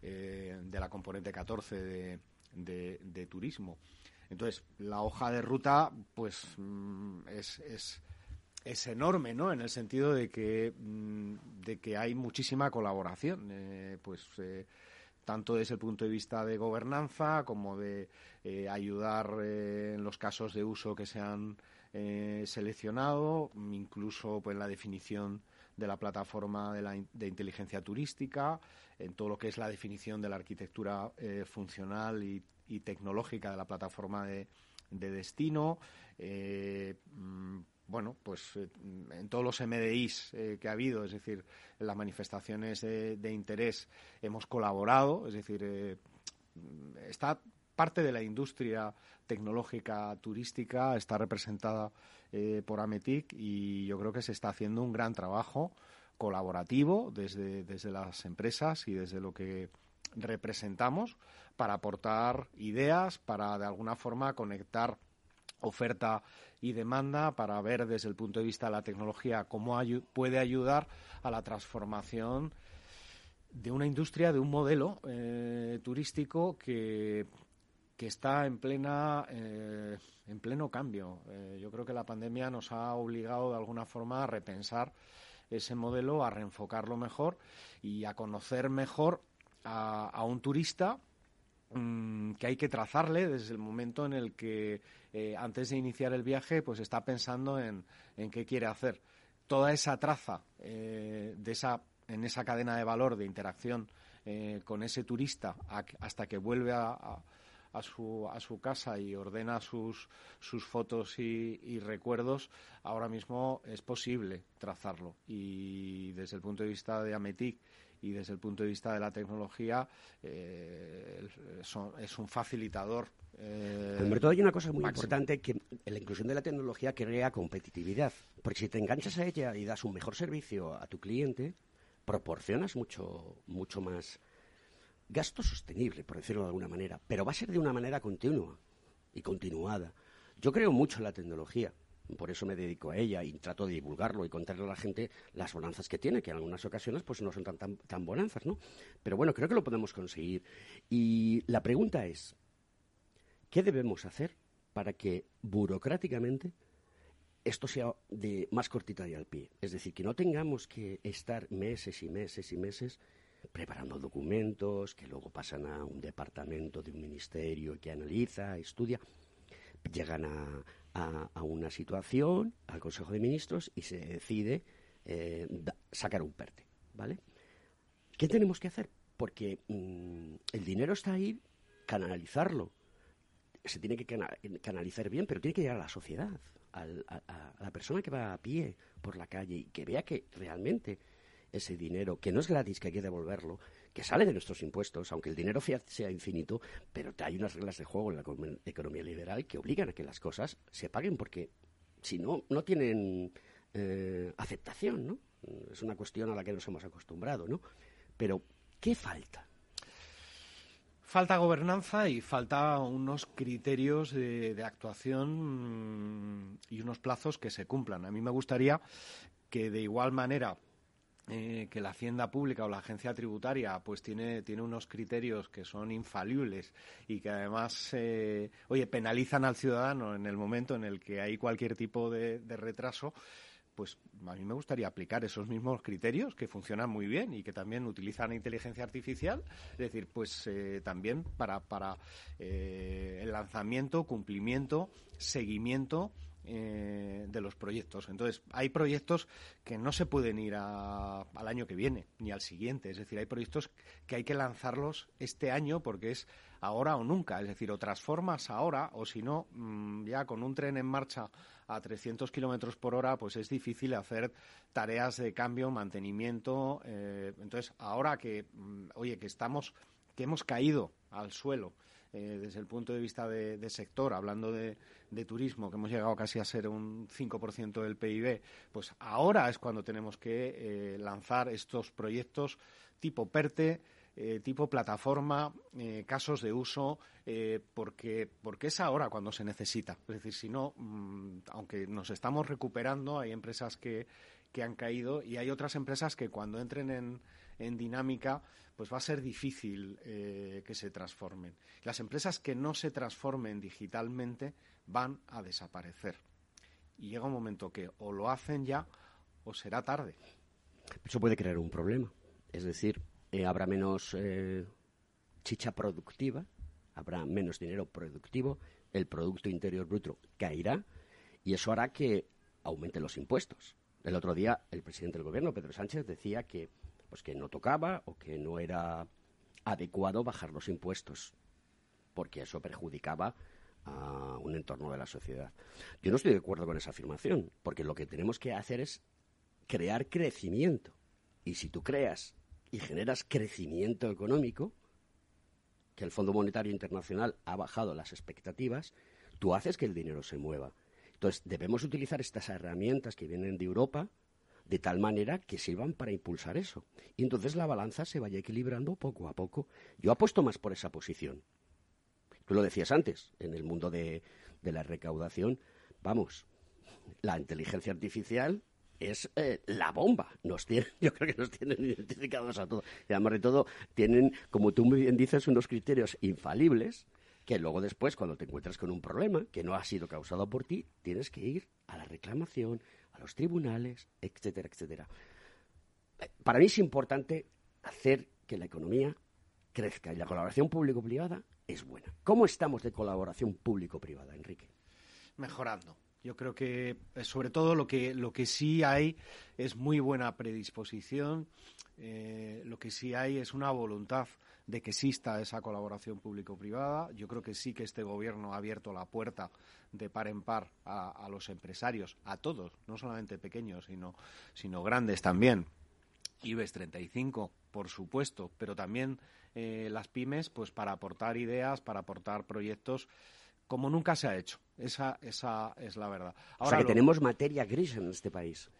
eh, de la componente 14 de, turismo. Entonces, la hoja de ruta, pues, mm, es, es, es, enorme, ¿no? En el sentido de que, mm, de que hay muchísima colaboración, pues tanto desde el punto de vista de gobernanza como de ayudar en los casos de uso que sean eh, seleccionado, incluso pues, la definición de la plataforma de, de, inteligencia turística, en todo lo que es la definición de la arquitectura eh, funcional y, tecnológica de la plataforma de, destino. Eh, mm, bueno, pues en todos los MDIs que ha habido, es decir, en las manifestaciones de, interés hemos colaborado, es decir, está parte de la industria tecnológica turística está representada eh, por Ametic y yo creo que se está haciendo un gran trabajo colaborativo desde, desde las empresas y desde lo que representamos para aportar ideas, para de alguna forma conectar oferta y demanda para ver desde el punto de vista de la tecnología cómo puede ayudar a la transformación de una industria, de un modelo eh, turístico que que está en plena eh, en pleno cambio. Eh, yo creo que la pandemia nos ha obligado de alguna forma a repensar ese modelo, a reenfocarlo mejor y a conocer mejor a, un turista mm, que hay que trazarle desde el momento en el que eh, antes de iniciar el viaje pues está pensando en, en qué quiere hacer. Toda esa traza de esa en esa cadena de valor de interacción con ese turista hasta que vuelve a su, a su casa y ordena sus, sus fotos y, recuerdos, ahora mismo es posible trazarlo. Y desde el punto de vista de Ametic y desde el punto de vista de la tecnología, eh, es un facilitador. Eh, todo hay una cosa muy importante que la inclusión de la tecnología crea competitividad. Porque si te enganchas a ella y das un mejor servicio a tu cliente, proporcionas mucho, mucho más gasto sostenible, por decirlo de alguna manera, pero va a ser de una manera continua y continuada. Yo creo mucho en la tecnología, por eso me dedico a ella y trato de divulgarlo y contarle a la gente las bonanzas que tiene, que en algunas ocasiones pues no son tan, tan, tan bonanzas, ¿no? Pero bueno, creo que lo podemos conseguir. Y la pregunta es, ¿qué debemos hacer para que burocráticamente esto sea de más cortita y al pie? Es decir, que no tengamos que estar meses y meses y meses preparando documentos que luego pasan a un departamento de un ministerio que analiza, estudia, llegan a, una situación, al Consejo de Ministros, y se decide eh, sacar un PERTE, ¿vale? ¿Qué tenemos que hacer? Porque mm, el dinero está ahí, canalizarlo. Se tiene que canalizar bien, pero tiene que llegar a la sociedad, a la persona que va a pie por la calle y que vea que realmente ese dinero, que no es gratis, que hay que devolverlo, que sale de nuestros impuestos, aunque el dinero sea infinito, pero hay unas reglas de juego en la economía liberal que obligan a que las cosas se paguen porque si no, no tienen eh, aceptación, ¿no? Es una cuestión a la que nos hemos acostumbrado, ¿no? Pero, ¿qué falta? Falta gobernanza y falta unos criterios de, de, actuación mm, y unos plazos que se cumplan. A mí me gustaría que de igual manera eh, que la hacienda pública o la agencia tributaria pues tiene, tiene unos criterios que son infalibles y que además eh, oye penalizan al ciudadano en el momento en el que hay cualquier tipo de, retraso pues a mí me gustaría aplicar esos mismos criterios que funcionan muy bien y que también utilizan inteligencia artificial, es decir, pues eh, también para, para el lanzamiento, cumplimiento, seguimiento eh, de los proyectos. Entonces, hay proyectos que no se pueden ir al año que viene ni al siguiente. Es decir, hay proyectos que hay que lanzarlos este año porque es ahora o nunca. Es decir, o transformas ahora o si no, mm, ya con un tren en marcha a 300 kilómetros por hora, pues es difícil hacer tareas de cambio, mantenimiento. Eh, entonces, ahora que, mm, oye, que estamos que hemos caído al suelo eh, desde el punto de vista de, sector, hablando de, turismo, que hemos llegado casi a ser un 5% del PIB, pues ahora es cuando tenemos que eh, lanzar estos proyectos tipo PERTE, eh, tipo plataforma, casos de uso, porque, porque es ahora cuando se necesita. Es decir, si no, mm, aunque nos estamos recuperando, hay empresas que, que han caído y hay otras empresas que cuando entren en, en dinámica, pues va a ser difícil eh, que se transformen. Las empresas que no se transformen digitalmente van a desaparecer. Y llega un momento que o lo hacen ya o será tarde. Eso puede crear un problema. Es decir, eh, habrá menos eh, chicha productiva, habrá menos dinero productivo, el Producto Interior Bruto caerá y eso hará que aumenten los impuestos. El otro día el presidente del gobierno, Pedro Sánchez, decía que pues que no tocaba o que no era adecuado bajar los impuestos, porque eso perjudicaba a un entorno de la sociedad. Yo no estoy de acuerdo con esa afirmación, porque lo que tenemos que hacer es crear crecimiento. Y si tú creas y generas crecimiento económico, que el Fondo Monetario Internacional ha bajado las expectativas, tú haces que el dinero se mueva. Entonces, debemos utilizar estas herramientas que vienen de Europa de tal manera que sirvan para impulsar eso. Y entonces la balanza se vaya equilibrando poco a poco. Yo apuesto más por esa posición. Tú lo decías antes, en el mundo de, la recaudación, vamos, la inteligencia artificial es eh, la bomba. Nos yo creo que nos tienen identificados a todos. Y además de todo, tienen, como tú muy bien dices, unos criterios infalibles que luego después, cuando te encuentras con un problema que no ha sido causado por ti, tienes que ir a la reclamación, los tribunales, etcétera, etcétera. Para mí es importante hacer que la economía crezca y la colaboración público-privada es buena. ¿Cómo estamos de colaboración público-privada, Enrique? Mejorando. Yo creo que, eh, sobre todo, lo que, lo que sí hay es muy buena predisposición, eh, lo que sí hay es una voluntad de que exista esa colaboración público-privada. Yo creo que sí que este gobierno ha abierto la puerta de par en par a, los empresarios, a todos, no solamente pequeños, sino, sino grandes también. IBEX 35, por supuesto, pero también eh, las pymes, pues para aportar ideas, para aportar proyectos como nunca se ha hecho. Esa, esa es la verdad. Ahora, o sea que tenemos materia gris en este país.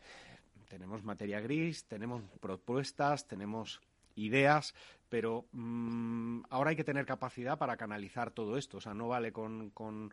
Tenemos materia gris, tenemos propuestas, tenemos ideas, pero mm, ahora hay que tener capacidad para canalizar todo esto. O sea, no vale con, con,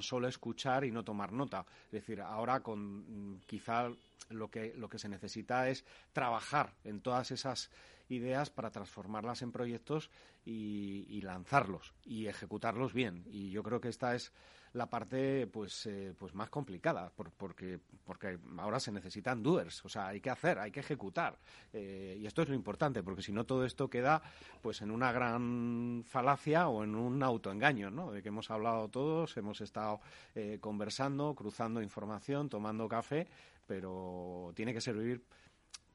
solo escuchar y no tomar nota. Es decir, ahora con mm, quizá lo que, lo que se necesita es trabajar en todas esas ideas para transformarlas en proyectos y, lanzarlos y ejecutarlos bien. Y yo creo que esta es la parte pues eh, pues más complicada porque porque ahora se necesitan doers o sea hay que hacer hay que ejecutar eh, y esto es lo importante porque si no todo esto queda pues en una gran falacia o en un autoengaño no de que hemos hablado todos hemos estado eh, conversando cruzando información tomando café pero tiene que servir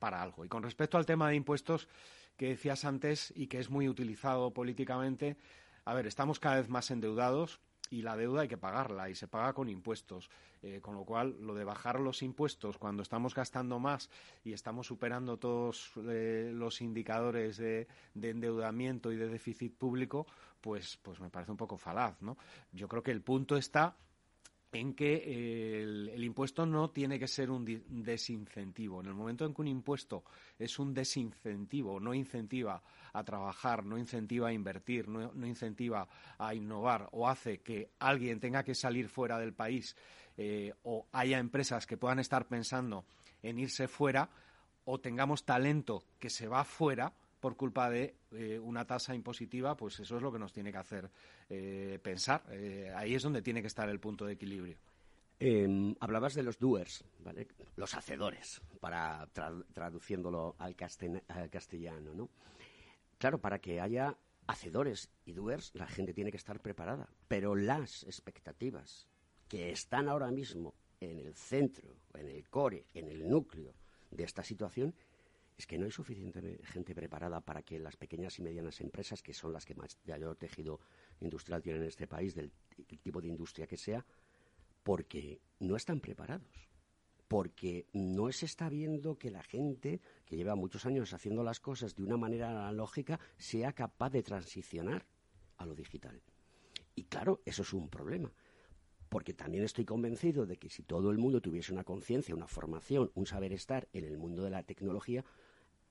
para algo. Y con respecto al tema de impuestos que decías antes y que es muy utilizado políticamente, a ver, estamos cada vez más endeudados y la deuda hay que pagarla y se paga con impuestos. Eh, con lo cual, lo de bajar los impuestos cuando estamos gastando más y estamos superando todos eh, los indicadores de, de, endeudamiento y de déficit público, pues, pues me parece un poco falaz, ¿no? Yo creo que el punto está en que eh, el, impuesto no tiene que ser un desincentivo. En el momento en que un impuesto es un desincentivo, no incentiva a trabajar, no incentiva a invertir, no, incentiva a innovar o hace que alguien tenga que salir fuera del país eh, o haya empresas que puedan estar pensando en irse fuera o tengamos talento que se va fuera, por culpa de eh, una tasa impositiva, pues eso es lo que nos tiene que hacer eh, pensar. Eh, ahí es donde tiene que estar el punto de equilibrio. Em, hablabas de los doers, ¿vale? los hacedores, para traduciéndolo al, al, castellano. ¿no? Claro, para que haya hacedores y doers, la gente tiene que estar preparada. Pero las expectativas que están ahora mismo en el centro, en el core, en el núcleo de esta situación, es que no hay suficiente gente preparada para que las pequeñas y medianas empresas, que son las que más mayor tejido industrial tienen en este país, del, tipo de industria que sea, porque no están preparados. Porque no se está viendo que la gente que lleva muchos años haciendo las cosas de una manera analógica sea capaz de transicionar a lo digital. Y claro, eso es un problema, porque también estoy convencido de que si todo el mundo tuviese una conciencia, una formación, un saber estar en el mundo de la tecnología,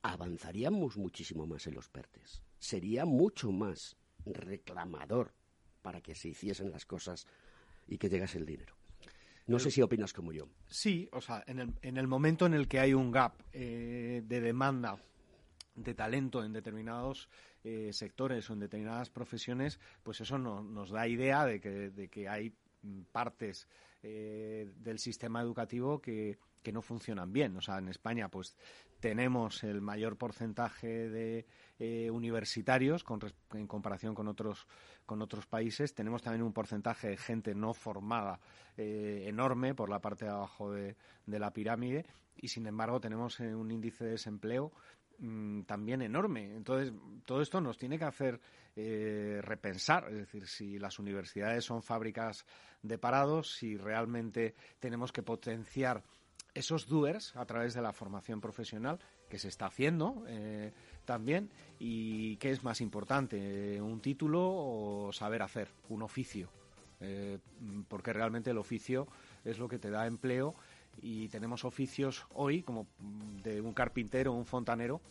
avanzaríamos muchísimo más en los PERTES. Sería mucho más reclamador para que se hiciesen las cosas y que llegase el dinero. No sé si opinas como yo. Sí, o sea, en el, en el momento en el que hay un gap eh, de demanda de talento en determinados eh, sectores o en determinadas profesiones, pues eso nos da idea de que, de que hay partes eh, del sistema educativo que, que no funcionan bien. O sea, en España, pues tenemos el mayor porcentaje de eh, universitarios en comparación con otros con otros países. Tenemos también un porcentaje de gente no formada eh, enorme por la parte de abajo de, la pirámide y, sin embargo, tenemos eh, un índice de desempleo mm, también enorme. Entonces, todo esto nos tiene que hacer repensar, es decir, si las universidades son fábricas de parados, si realmente tenemos que potenciar esos doers a través de la formación profesional que se está haciendo eh, también y qué es más importante, un título o saber hacer, un oficio, eh, porque realmente el oficio es lo que te da empleo y tenemos oficios hoy como de un carpintero un fontanero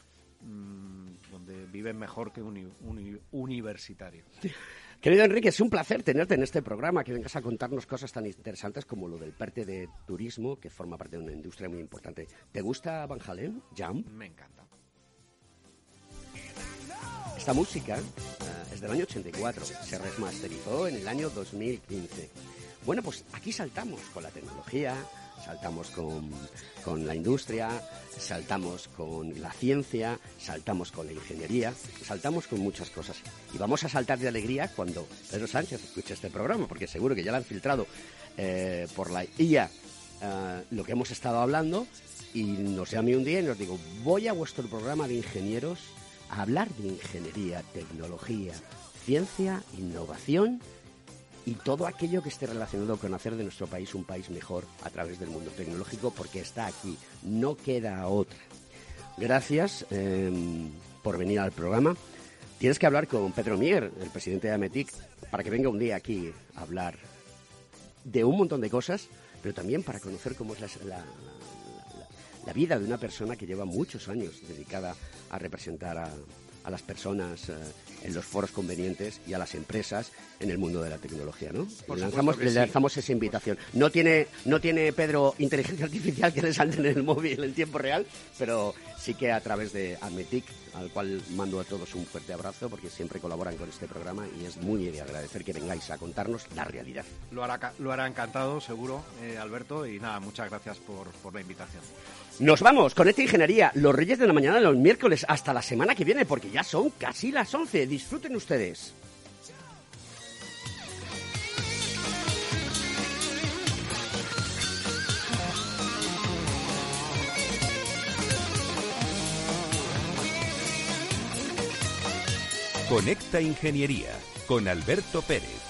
mm, donde viven mejor que un, un universitario. Querido Enrique, es un placer tenerte en este programa, que vengas a contarnos cosas tan interesantes como lo del PERTE de turismo, que forma parte de una industria muy importante. ¿Te gusta Van Halen, Jam? Me encanta. Esta música uh, es del año 84, se remasterizó en el año 2015. Bueno, pues aquí saltamos con la tecnología, saltamos con, con, la industria, saltamos con la ciencia, saltamos con la ingeniería, saltamos con muchas cosas. Y vamos a saltar de alegría cuando Pedro Sánchez escuche este programa, porque seguro que ya lo han filtrado eh, por la IA eh, lo que hemos estado hablando y nos llame un día y nos digo, voy a vuestro programa de ingenieros a hablar de ingeniería, tecnología, ciencia, innovación y todo aquello que esté relacionado con hacer de nuestro país un país mejor a través del mundo tecnológico, porque está aquí, no queda otra. Gracias em, por venir al programa. Tienes que hablar con Pedro Mier, el presidente de Ametic, para que venga un día aquí a hablar de un montón de cosas, pero también para conocer cómo es la, la vida de una persona que lleva muchos años dedicada a representar a, a las personas eh, en los foros convenientes y a las empresas en el mundo de la tecnología, ¿no? Le lanzamos, le lanzamos esa invitación. No tiene, no tiene Pedro inteligencia artificial que le salte en el móvil en tiempo real, pero sí que a través de Ametic, al cual mando a todos un fuerte abrazo porque siempre colaboran con este programa y es muy de agradecer que vengáis a contarnos la realidad. Lo hará, lo hará encantado, seguro, eh, Alberto, y nada, muchas gracias por, por la invitación. Nos vamos con esta ingeniería, los Reyes de la Mañana los miércoles, hasta la semana que viene, porque ya son casi las 11. Disfruten ustedes. Conecta Ingeniería con Alberto Pérez.